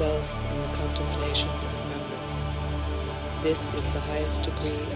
ourselves in the contemplation of numbers. This is the highest degree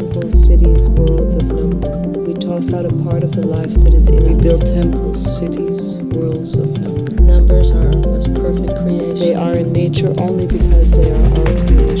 temples, cities, worlds of number. We toss out a part of the life that is in we us. We build temples, cities, worlds of number. Numbers are our most perfect creation. They are in nature only because they are our creation.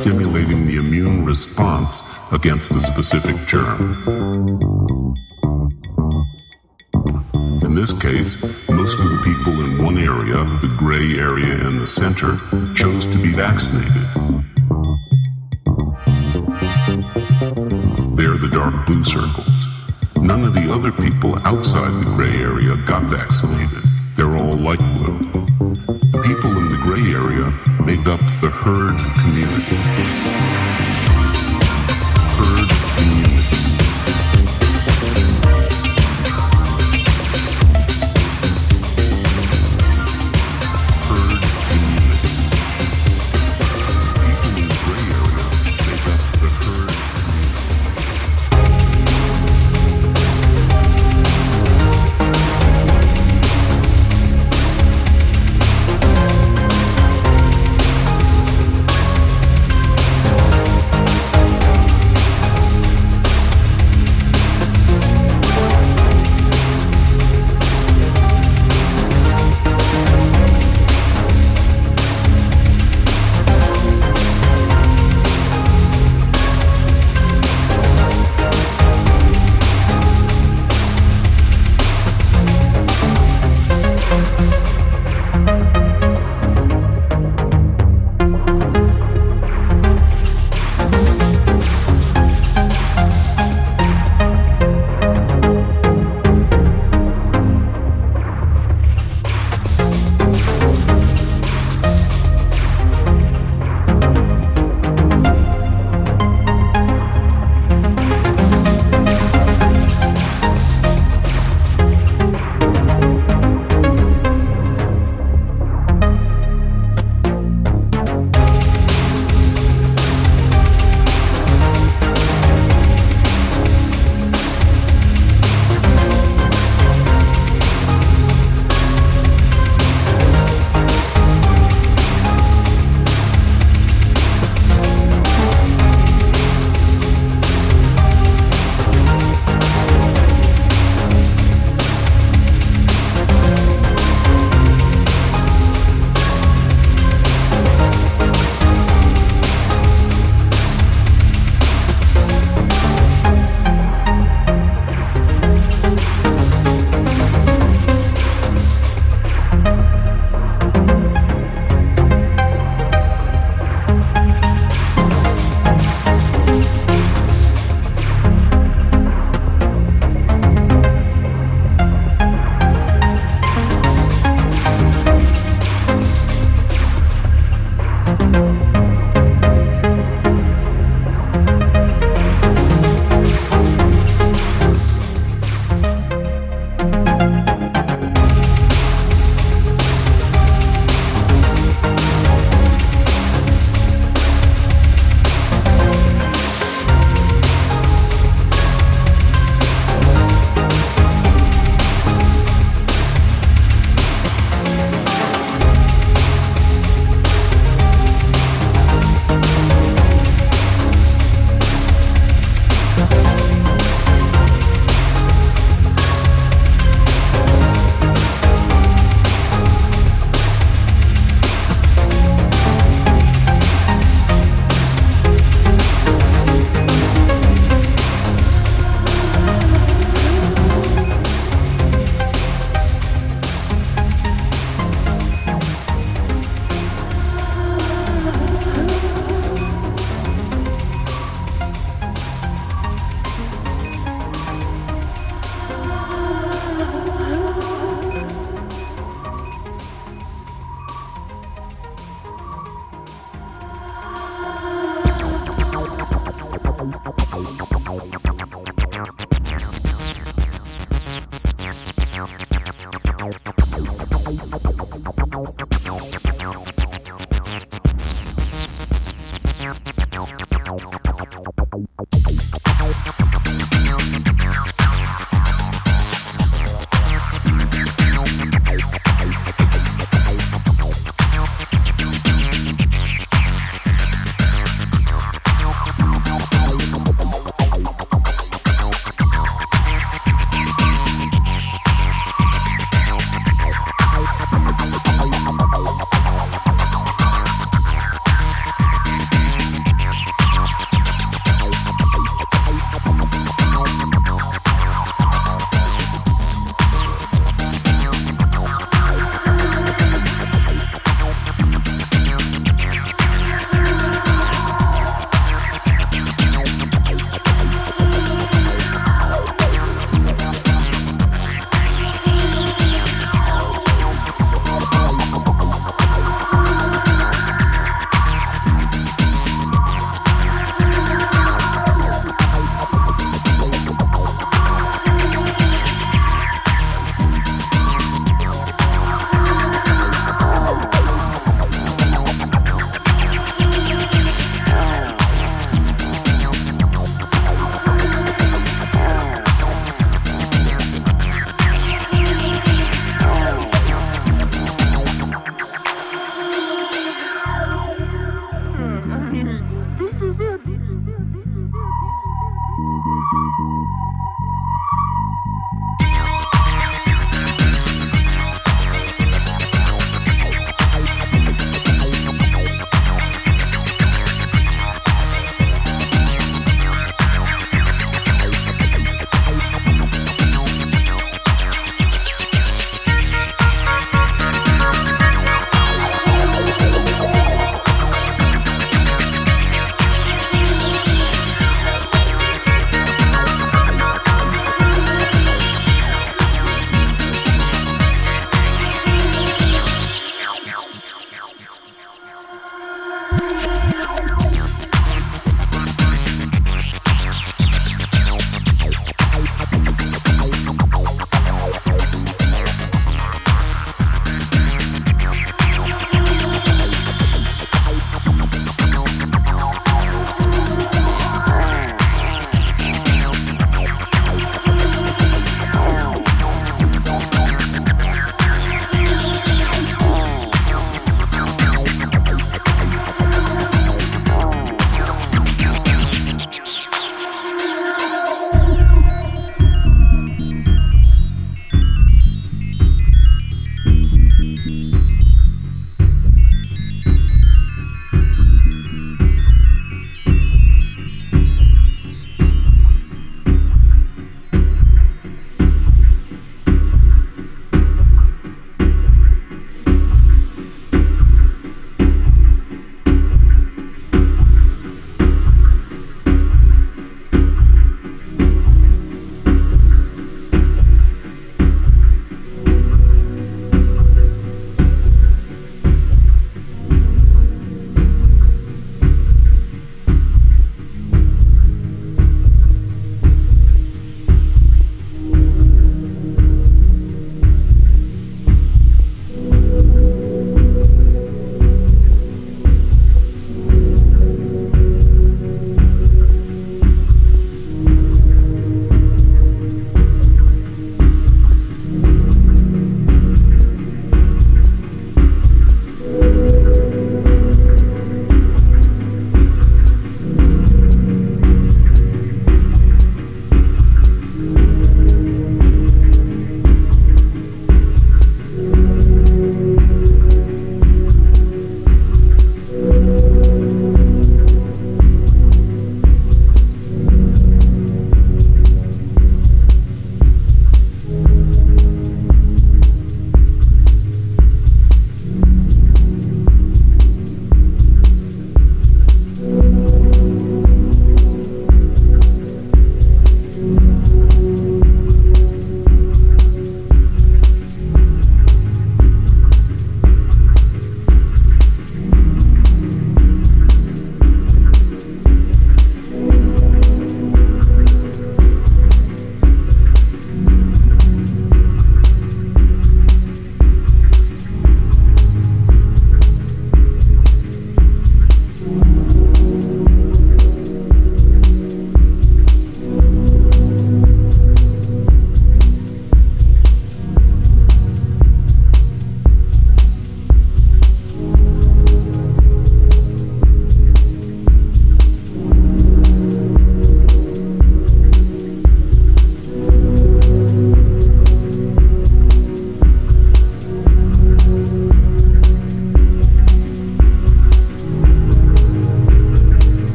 stimulating the immune response against a specific germ. In this case, most of the people in one area, the gray area in the center, chose to be vaccinated.